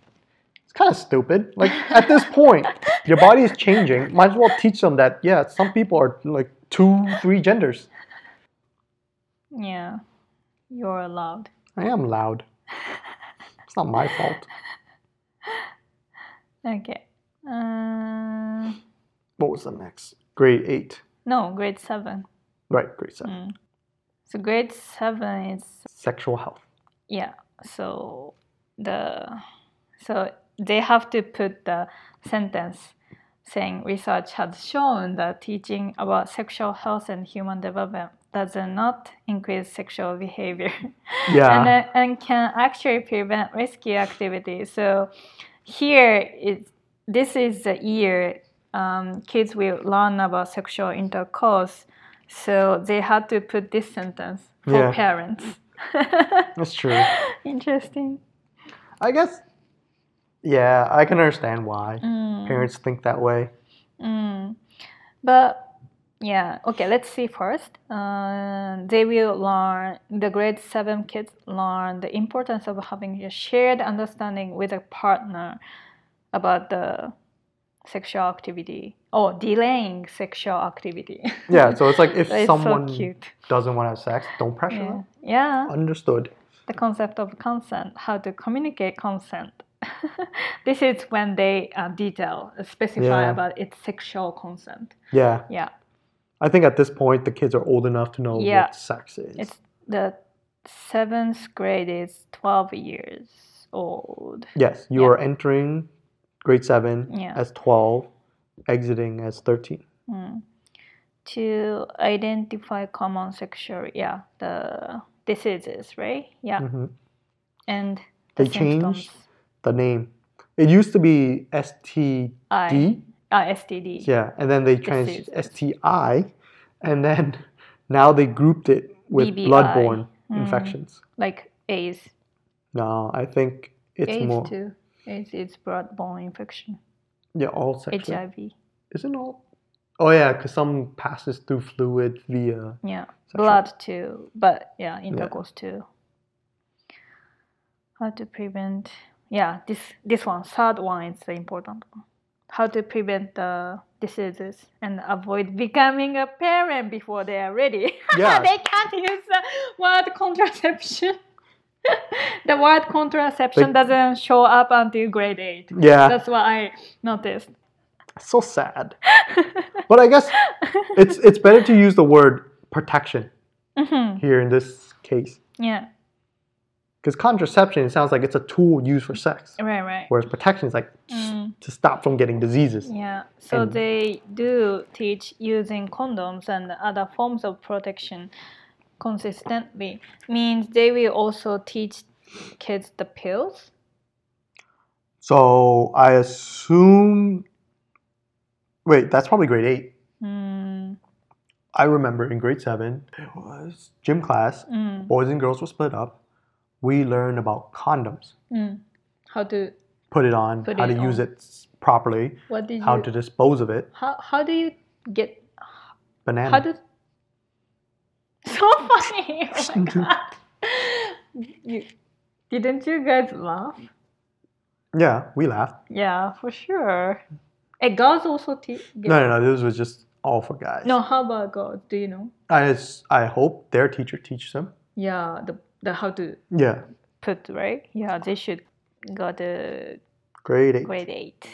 It's kind of stupid. Like at this point, your body is changing. Might as well teach them that. Yeah, some people are like two, three genders. Yeah, you're loud. I am loud. It's not my fault. Okay. Uh, What was the next? Grade eight. no, grade seven. Right, grade seven. Mm. So grade seven is Sexual health. yeah. So the so they have to put the sentence saying research has shown that teaching about sexual health and human development does not increase sexual behavior [laughs] Yeah. and, then, and can actually prevent risky activities. So here is this is the year um, kids will learn about sexual intercourse. So they had to put this sentence for Yeah. parents. That's true. [laughs] Interesting. I guess. Yeah, I can understand why Mm, parents think that way. mm. But yeah, okay, let's see first. Uh, they will learn, the grade 7 kids learn the importance of having a shared understanding with a partner about the sexual activity or delaying sexual activity. [laughs] Yeah, so it's like if [laughs] it's someone so cute. doesn't want to have sex, don't pressure Yeah. them. yeah, Understood. the concept of consent, how to communicate consent. [laughs] this is when they uh, detail, specify Yeah. about its sexual consent. Yeah. Yeah. I think at this point the kids are old enough to know Yeah. what sex is. It's the seventh grade is 12 years old. yes, you yeah. are entering grade seven as 12, exiting as 13. Mm. To identify common sexual, yeah, the diseases, right? Yeah, hmm and the They symptoms. The name. It used to be STD. I, ah, STD. Yeah, and then they changed Diseases. STI, and then [laughs] now they grouped it with BBI. bloodborne Mm. infections. Like AIDS. No, I think it's AIDS more. too. AIDS is bloodborne infection. Yeah, all sexual. HIV. Isn't all? Oh yeah, because some passes through fluid via. Yeah. sexual- Blood too, but yeah, intercourse too. How to prevent? Yeah, this this one, third one is the important one. How to prevent the diseases and avoid becoming a parent before they are ready. [laughs] Yeah. they can't use the word contraception. [laughs] the word contraception They- doesn't show up until grade eight. Yeah, That's what I noticed. so sad. [laughs] But I guess it's it's better to use the word protection Mhm. here in this case Yeah, because contraception sounds like it's a tool used for sex, right, right. whereas protection is like Mm. to stop from getting diseases. Yeah, so And- they do teach using condoms and other forms of protection consistently. Means they will also teach kids the pills? So I assume. Wait, that's probably grade eight. Mm, I remember in grade seven, it was gym class. mm, Boys and girls were split up. We learn about condoms, mm. How to? put it on, Put how it to use it properly, What did how you? to dispose of it. How how do you get? Banana. How do? [laughs] So funny! Oh my [laughs] god! you, didn't you guys laugh? yeah, we laughed. Yeah, for sure. And girls also teach. No, no, no. This was just all for guys. No, how about girls? Do you know? I I hope their teacher teaches them. Yeah, the the how to Yeah, put right. Yeah, they should go to grade eight. grade eight.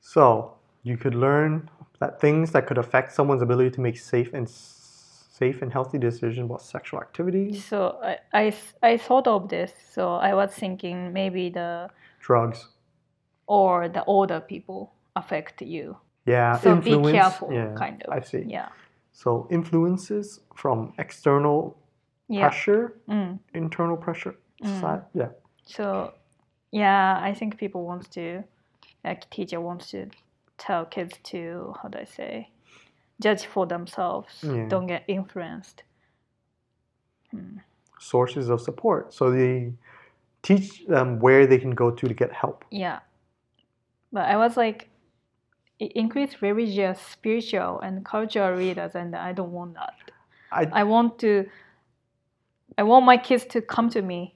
So you could learn that things that could affect someone's ability to make safe and safe and healthy decisions about sexual activity, So I, I, I thought of this. So I was thinking maybe the drugs. or the older people affect you. Yeah, So influence. be careful, yeah, kind of. I see. Yeah. So influences from external Yeah. pressure, Mm. internal pressure. Mm. Yeah. So, yeah, I think people want to, like teacher wants to tell kids to how do I say, judge for themselves. Yeah. Don't get influenced. Sources of support. So they teach them where they can go to to get help. Yeah, but I was like, it increase religious, spiritual, and cultural leaders, and I don't want that. I I want to. I want my kids to come to me.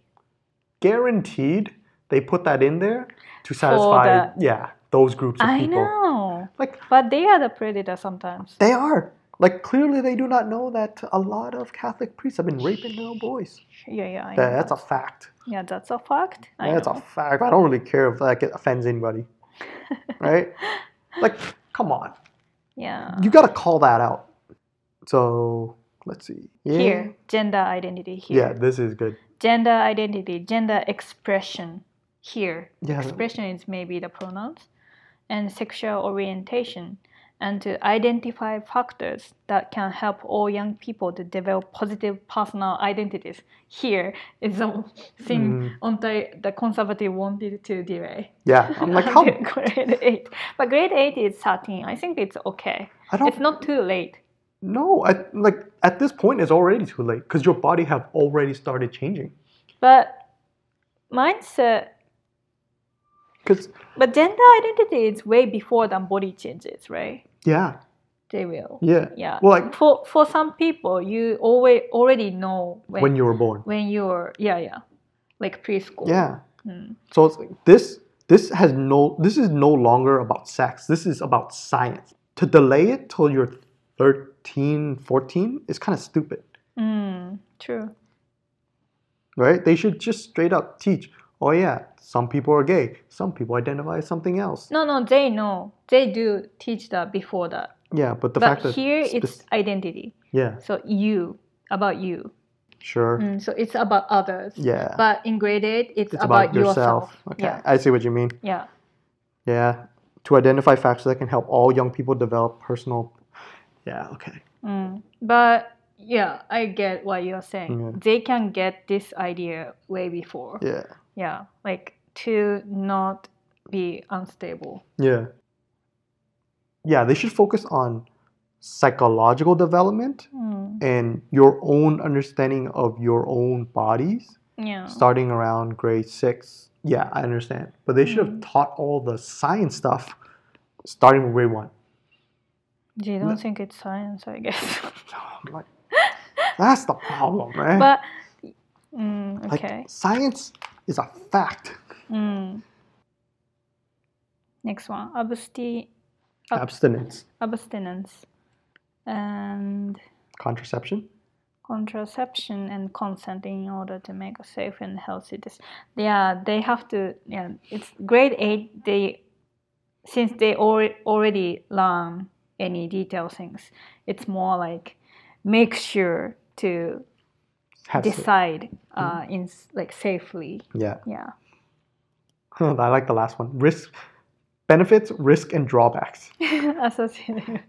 guaranteed they put that in there to satisfy yeah those groups of I people. I know, Like but they are the predator sometimes. they are. Like clearly they do not know that a lot of Catholic priests have been raping little boys. Yeah, yeah, I That- know that's a fact. yeah, that's a fact. I That's know. a fact. I don't really care if that offends anybody. [laughs] Right? like, come on. yeah. You gotta call that out. So let's see. Yeah. Here, gender identity. Here, Yeah, this is good. gender identity, gender expression. Here, Yeah. expression is maybe the pronouns, and sexual orientation, and to identify factors that can help all young people to develop positive personal identities. Here is the thing Mm. only the conservative wanted to delay. Yeah. I'm like, [laughs] how grade eight, but grade eight is thirteen. I think it's okay. I don't It's not too late. Know. I like at this point it's already too late because your body have already started changing. But mindset, Because but gender identity is way before than body changes, right? yeah, They will. yeah. Yeah. Well, like for for some people, you always already know when when you were born. when you're yeah yeah, like preschool. Yeah. Mm. So it's like this this has no this is no longer about sex. This is about science. To delay it till you're 13, 14 is kind of stupid, Mm, true. right? They should just straight up teach, oh yeah, some people are gay, some people identify as something else. No, no, they know. They do teach that before that. Yeah, but the but fact that here it's identity. yeah, So you about you. sure. Mm, so it's about others. Yeah. But in grade eight, it's, it's about, about, yourself. Okay. Yeah. I see what you mean. Yeah. Yeah. To identify factors that can help all young people develop personal Yeah, okay. Mm. But yeah, I get what you're saying. Yeah. They can get this idea way before. Yeah. Yeah, like to not be unstable. Yeah. Yeah, they should focus on psychological development Mm. and your own understanding of your own bodies Yeah. starting around grade six. Yeah, I understand. But they should have taught all the science stuff starting with grade one. They don't think it's science, I guess. [laughs] Like, that's the [laughs] problem, right? but mm, like, okay. science is a fact. Mm. Next one, absti- Ab- Abstinence, abstinence and contraception. contraception and consent in order to make a safe and healthy this yeah they have to yeah it's grade 8 they since they al- already learn any detail things it's more like make sure to Have decide uh, in like safely Yeah. yeah I like the last one. Risk, benefits, risk, and drawbacks. [laughs] associated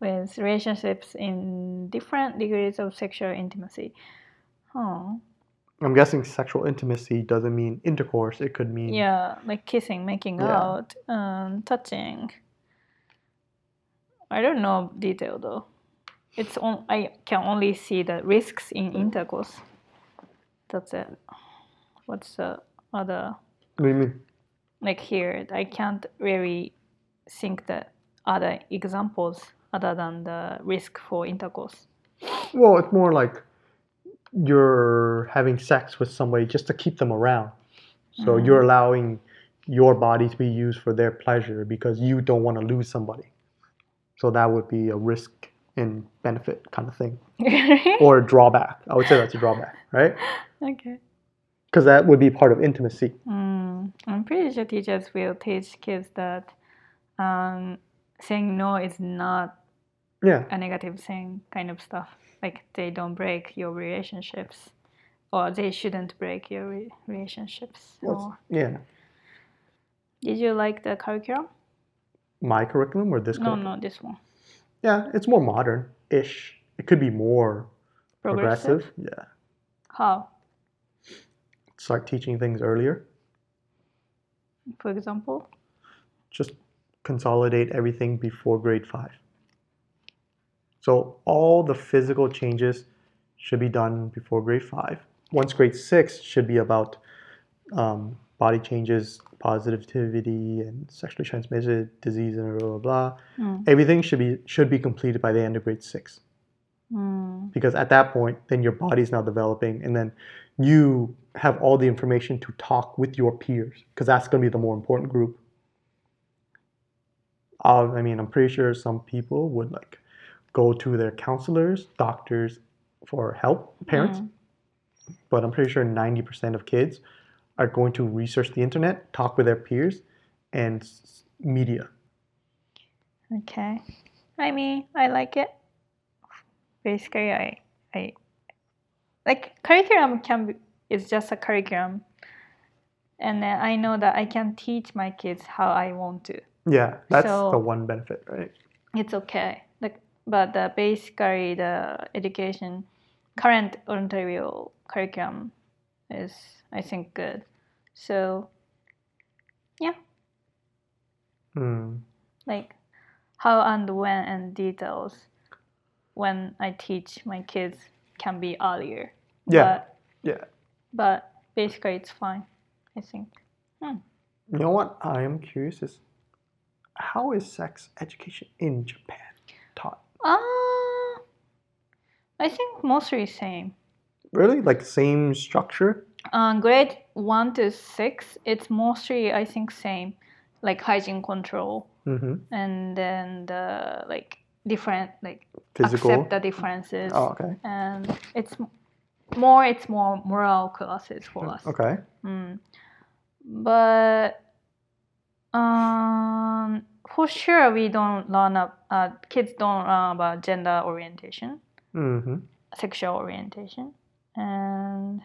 with relationships in different degrees of sexual intimacy oh I'm guessing sexual intimacy doesn't mean intercourse. It could mean Yeah, like kissing, making Yeah. out, um, touching. I don't know detail though. It's on. I can only see the risks in intercourse. That's it. What's the other? What do you mean? Like here, I can't really think the other examples other than the risk for intercourse. Well, it's more like you're having sex with somebody just to keep them around. So Mm. you're allowing your body to be used for their pleasure because you don't want to lose somebody. So that would be a risk and benefit kind of thing, [laughs] or a drawback. I would say that's a drawback, right? okay. Because that would be part of intimacy. Mm, I'm pretty sure teachers will teach kids that um, saying no is not Yeah, a negative thing, kind of stuff. Like they don't break your relationships, or they shouldn't break your re- relationships. Yeah. did you like the curriculum? My curriculum or this No, curriculum? no, this one. Yeah, it's more modern-ish. It could be more Progressive. progressive. Yeah, How, start teaching things earlier. for example? just consolidate everything before grade five. So all the physical changes should be done before grade five. Once grade six should be about um, body changes, positivity, and sexually transmitted disease, and blah blah blah. Mm. Everything should be should be completed by the end of grade six Mm. because at that point, then your body's now developing, and then you have all the information to talk with your peers because that's going to be the more important group. Uh, I mean, I'm pretty sure some people would like go to their counselors, doctors for help, parents, Mm. but I'm pretty sure 90% of kids are going to research the internet, talk with their peers, and s- media. Okay. I mean, I like it. Basically, I, I like curriculum can be is just a curriculum, and then I know that I can teach my kids how I want to. Yeah, that's So- the one benefit, right? It's okay. Like, but the basically the education current Ontario curriculum is I think good. So yeah. Hmm. like how and when and details when I teach my kids can be earlier. Yeah. But, Yeah. but basically it's fine, I think. You know what I am curious is how is sex education in Japan taught? Uh, I think mostly same. Really? Like same structure? Uh, grade one to six, it's mostly I think same, like hygiene control, Mm-hmm. and then the like different like Physical. accept the differences, Oh, okay. and it's more it's more moral classes for us. Okay. Mm. But um, for sure, we don't learn up. Uh, kids don't learn about gender orientation, Mm-hmm. sexual orientation, and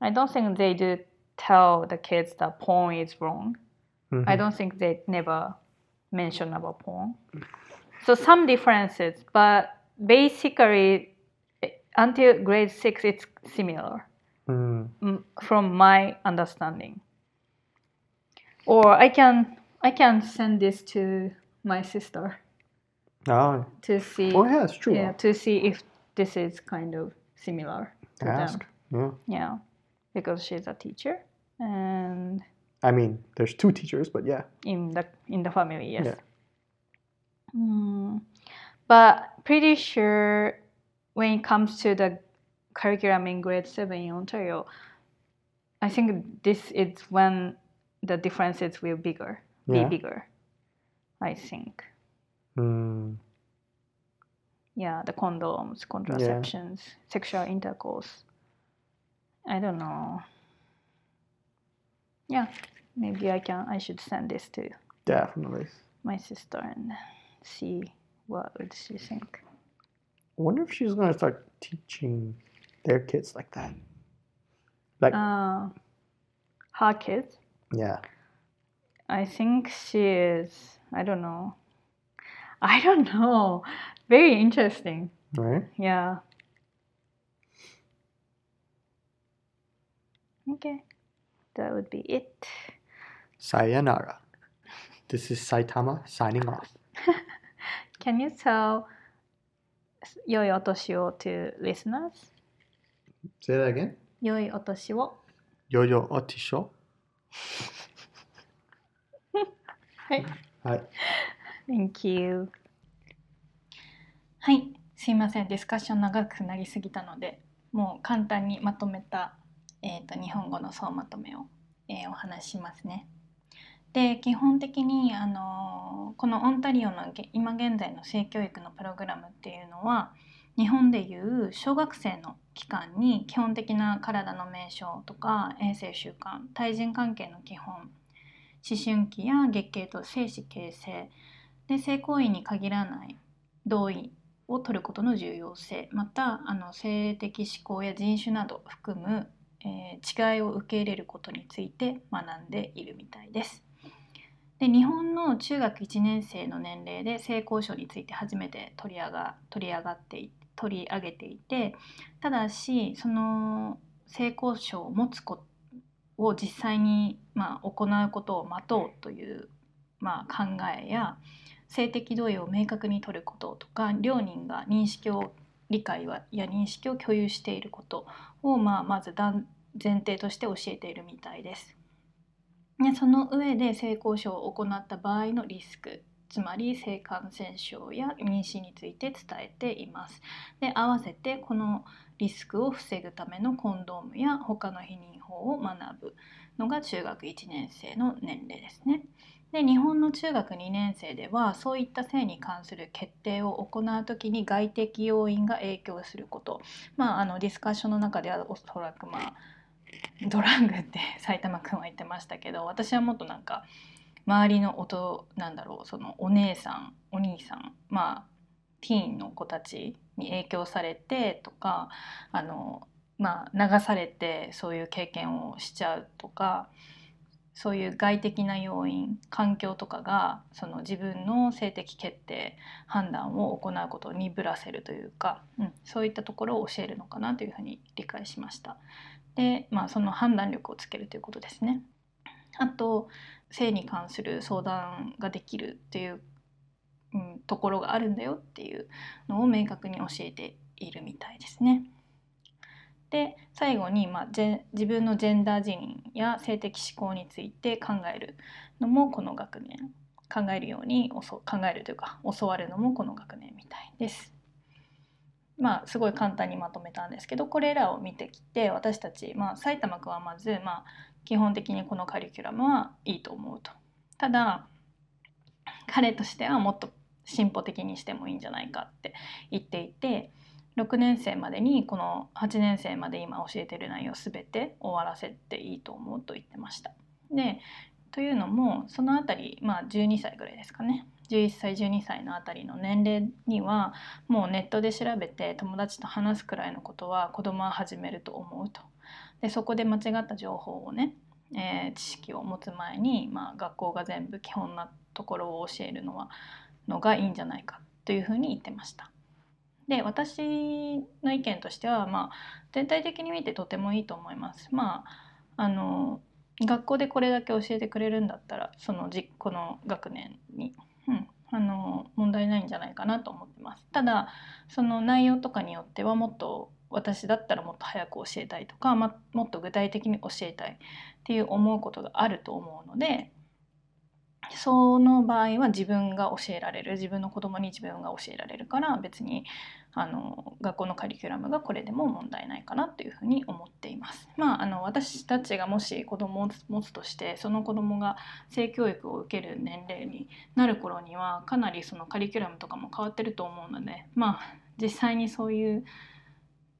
I don't think they do tell the kids that porn is wrong. Mm-hmm. I don't think they never mention about porn. So some differences, but basically until grade six, it's similar Mm. mm, from my understanding. Or I can I can send this to my sister Oh, to see oh yeah, it's true. yeah to see if this is kind of similar to Ask. them. Yeah. Yeah, because she's a teacher and I mean, there's two teachers, but yeah. in the in the family, yes. Yeah. Mm, but pretty sure when it comes to the curriculum in grade seven in Ontario, I think this is when the differences will bigger Yeah. be bigger. I think. Mm. Yeah, the condoms, contraceptions, sexual intercourse. I don't know. Yeah, maybe I can. I should send this to Definitely. my sister and see what would she think. I wonder if she's gonna start teaching their kids like that. Like, Uh, her kids. yeah. I think she is. I don't know. I don't [laughs] know. Very interesting. Right? Yeah. Okay, that would be it. Sayonara. This is Saitama signing off. [laughs] Can you tell 良いお年を to listeners? Say that again. 良いお年を。 Yo-yo otisho. はい。はい。 Thank you. はい、すいません。ディスカッション長くなりすぎたので、もう簡単にまとめた、えー、と日本語の総まとめを、えーお話しますね。で基本的に、あのーこのオンタリオの今現在の性教育のプログラムっていうのは日本でいう小学生の期間に基本的な体の名称とか衛生習慣対人関係の基本思春期や月経と精子形成で性行為に限らない同意を取ることの重要性またあの性的指向や人種など含む、えー違いを受け入れることについて学んでいるみたいです。で日本の中学1年生の年齢で性交渉について初めて取り上が取り上がってい取り上げていてただしその性交渉を持つことを実際に、まあ、行うことを待とうという、まあ、考えや性的同意を明確に取ることとか両人が認識を理解はや認識を共有していることを、まあ、まず断前提として教えているみたいです。でその上で性交渉を行った場合のリスクつまり性感染症や妊娠について伝えています。で合わせてこのリスクを防ぐためのコンドームや他の避妊法を学ぶのが中学1年生の年齢ですね。で日本の中学2年生ではそういった性に関する決定を行う時に外的要因が影響すること。まああのディスカッションの中ではおそらくまあドラッグって [laughs] 埼玉くんは言ってましたけど私はもっとなんか周りの音なんだろうそのお姉さんお兄さんまあティーンの子たちに影響されてとかあの、まあ、流されてそういう経験をしちゃうとかそういう外的な要因環境とかがその自分の性的決定判断を行うことを鈍らせるというか、うん、そういったところを教えるのかなというふうに理解しました。で、まあ、その判断力をつけるということですね。あと性に関する相談ができるっていう、うん、ところがあるんだよっていうのを明確に教えているみたいですね。で最後に、まあ、自分のジェンダー自認や性的指向について考えるのもこの学年考えるように考えるというか教わるのもこの学年みたいです。まあすごい簡単にまとめたんですけどこれらを見てきて私たち、まあ、埼玉くんはまず、まあ、基本的にこのカリキュラムはいいと思うと。ただ彼としてはもっと進歩的にしてもいいんじゃないかって言っていて6年生までにこの8年生まで今教えてる内容全て終わらせていいと思うと言ってました。でというのもそのあたり、まあ、12歳ぐらいですかね11歳12歳のあたりの年齢にはもうネットで調べて友達と話すくらいのことは子供は始めると思うと。でそこで間違った情報をね、えー知識を持つ前に、まあ、学校が全部基本なところを教えるのはのがいいんじゃないかというふうに言ってました。で私の意見としては、まあ、全体的に見てとてもいいと思います。まああの学校でこれだけ教えてくれるんだったらそのじこの学年に、うん、あの問題ないんじゃないかなと思ってます。ただその内容とかによってはもっと私だったらもっと早く教えたいとか、ま、もっと具体的に教えたいっていう思うことがあると思うのでその場合は自分が教えられる自分の子供に自分が教えられるから別にあの学校のカリキュラムがこれでも問題ないかなというふうに思っています。まあ、あの私たちがもし子供を持つとしてその子供が性教育を受ける年齢になる頃にはかなりそのカリキュラムとかも変わってると思うのでまあ実際にそういう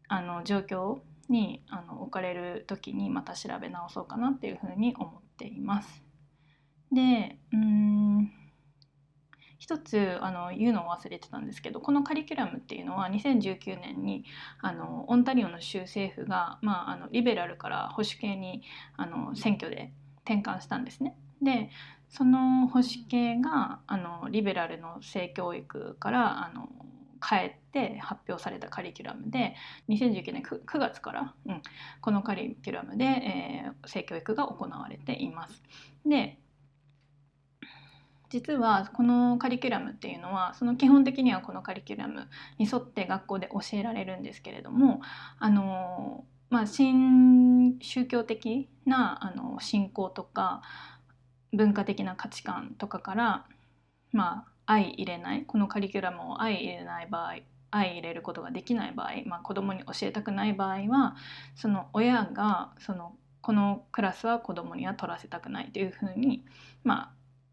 あの状況にあの置かれる時にまた調べ直そうかなっていうふうに思っています。でうん一つあの言うのを忘れてたんですけどこのカリキュラムっていうのは2019年にあのオンタリオの州政府が、まあ、あのリベラルから保守系にあの選挙で転換したんですね。でその保守系があのリベラルの性教育からあの変えて発表されたカリキュラムで2019年 9, 9月から、うん、このカリキュラムで、えー性教育が行われています。で実はこのカリキュラムっていうのはその基本的にはこのカリキュラムに沿って学校で教えられるんですけれどもあの、まあ、新宗教的なあの信仰とか文化的な価値観とかから、まあ、相入れないこのカリキュラムを相入れない場合相入れることができない場合、まあ、子供に教えたくない場合はその親がそのこのクラスは子供には取らせたくないというふうに、まあ、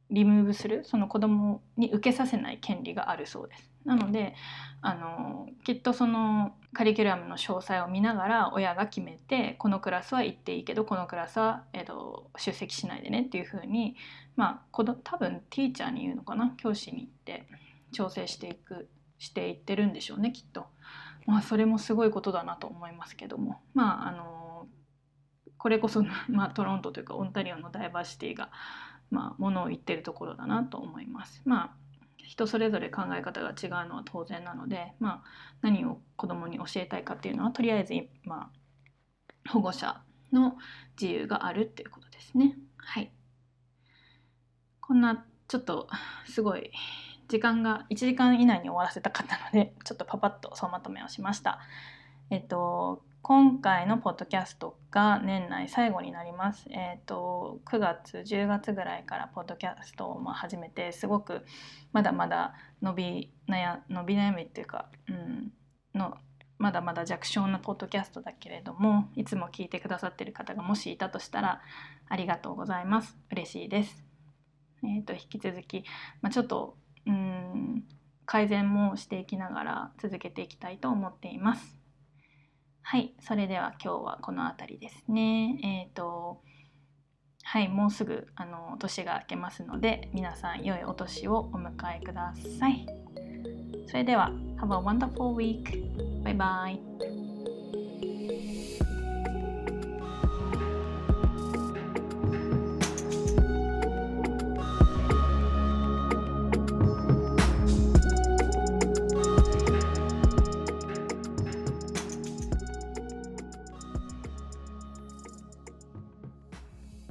リムーブするその子供に受けさせない権利があるそうです。なのであのきっとそのカリキュラムの詳細を見ながら親が決めてこのクラスは行っていいけどこのクラスは、えっと、出席しないでねっていうふうに、まあ、多分ティーチャーに言うのかな教師に行って調整していくしていってるんでしょうねきっと。まあそれもすごいことだなと思いますけどもまああのこれこそ、まあ、トロントというかオンタリオのダイバーシティが、まあ、ものを言ってるところだなと思います。まあ人それぞれ考え方が違うのは当然なので、まあ、何を子供に教えたいかっていうのはとりあえず、まあ、保護者の自由があるっていうことですね。はい。こんなちょっとすごい時間が1時間以内に終わらせたかったのでちょっとパパッと総まとめをしました。えっと今回のポッドキャストが年内最後になります。えっと9月10月ぐらいからポッドキャストをま始めてすごくまだまだ伸び悩伸び悩みっていうか、うん、のまだまだ弱小なポッドキャストだけれどもいつも聞いてくださってる方がもしいたとしたらありがとうございます。嬉しいです。えっと引き続き、まあ、ちょっとうん改善もしていきながら続けていきたいと思っています。はい、それでは今日はこの辺りですね。えっ、と、はい、もうすぐあの年が明けますので、皆さん良いお年をお迎えください。それでは、Have a wonderful week! バイバイ